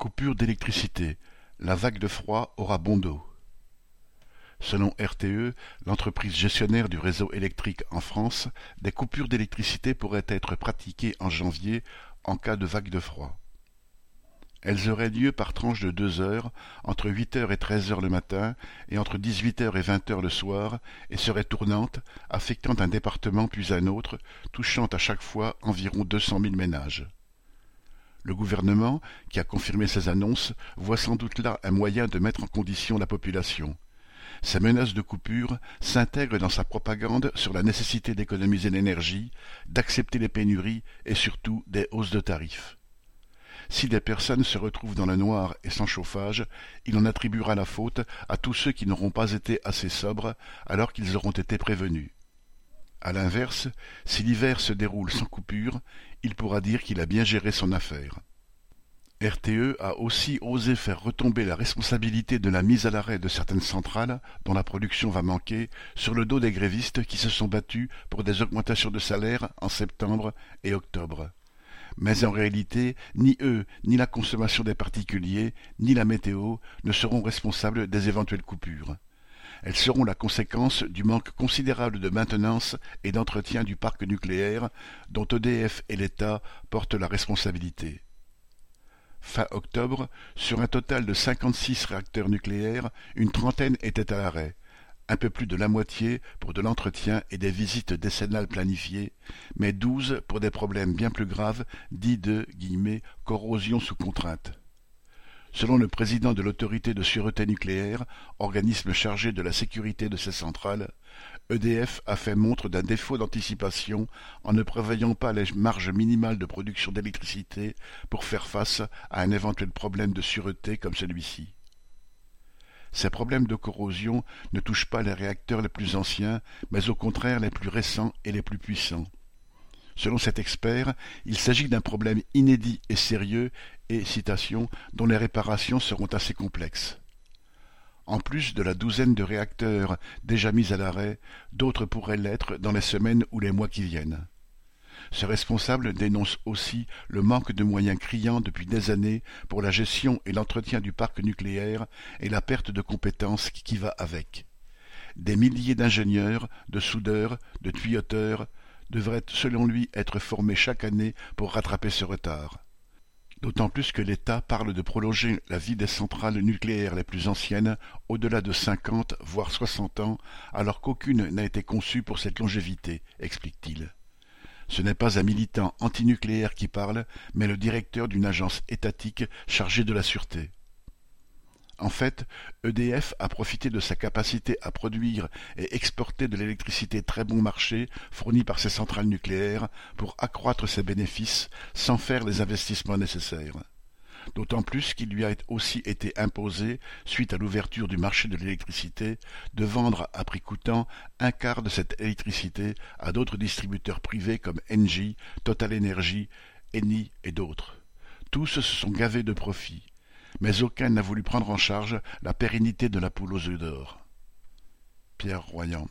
Coupure d'électricité, la vague de froid aura bon dos. Selon RTE, l'entreprise gestionnaire du réseau électrique en France, des coupures d'électricité pourraient être pratiquées en janvier en cas de vague de froid. Elles auraient lieu par tranche de deux heures, entre huit heures et treize heures le matin et entre dix-huit heures et vingt heures le soir, et seraient tournantes, affectant un département puis un autre, touchant à chaque fois environ deux cent mille ménages. Le gouvernement, qui a confirmé ces annonces, voit sans doute là un moyen de mettre en condition la population. Sa menace de coupure s'intègre dans sa propagande sur la nécessité d'économiser l'énergie, d'accepter les pénuries et surtout des hausses de tarifs. Si des personnes se retrouvent dans le noir et sans chauffage, il en attribuera la faute à tous ceux qui n'auront pas été assez sobres alors qu'ils auront été prévenus. À l'inverse, si l'hiver se déroule sans coupure, il pourra dire qu'il a bien géré son affaire. RTE a aussi osé faire retomber la responsabilité de la mise à l'arrêt de certaines centrales, dont la production va manquer, sur le dos des grévistes qui se sont battus pour des augmentations de salaire en septembre et octobre. Mais en réalité, ni eux, ni la consommation des particuliers, ni la météo ne seront responsables des éventuelles coupures. Elles seront la conséquence du manque considérable de maintenance et d'entretien du parc nucléaire dont EDF et l'État portent la responsabilité. Fin octobre, sur un total de cinquante-six réacteurs nucléaires, une trentaine étaient à l'arrêt, un peu plus de la moitié pour de l'entretien et des visites décennales planifiées, mais douze pour des problèmes bien plus graves dits de « corrosion sous contrainte ». Selon le président de l'autorité de sûreté nucléaire, organisme chargé de la sécurité de ces centrales, EDF a fait montre d'un défaut d'anticipation en ne prévoyant pas les marges minimales de production d'électricité pour faire face à un éventuel problème de sûreté comme celui-ci. Ces problèmes de corrosion ne touchent pas les réacteurs les plus anciens, mais au contraire les plus récents et les plus puissants. Selon cet expert, il s'agit d'un problème inédit et sérieux et, citation, dont les réparations seront assez complexes. En plus de la douzaine de réacteurs déjà mis à l'arrêt, d'autres pourraient l'être dans les semaines ou les mois qui viennent. Ce responsable dénonce aussi le manque de moyens criants depuis des années pour la gestion et l'entretien du parc nucléaire et la perte de compétences qui va avec. Des milliers d'ingénieurs, de soudeurs, de tuyauteurs, devrait selon lui être formé chaque année pour rattraper ce retard. D'autant plus que l'État parle de prolonger la vie des centrales nucléaires les plus anciennes au-delà de cinquante, voire soixante ans, alors qu'aucune n'a été conçue pour cette longévité, explique-t-il. Ce n'est pas un militant antinucléaire qui parle, mais le directeur d'une agence étatique chargée de la sûreté. En fait, EDF a profité de sa capacité à produire et exporter de l'électricité très bon marché fournie par ses centrales nucléaires pour accroître ses bénéfices sans faire les investissements nécessaires. D'autant plus qu'il lui a aussi été imposé, suite à l'ouverture du marché de l'électricité, de vendre à prix coûtant un quart de cette électricité à d'autres distributeurs privés comme Engie, Total Energy, Eni et d'autres. Tous se sont gavés de profits mais aucun n'a voulu prendre en charge la pérennité de la poule aux œufs d'or. Pierre Royan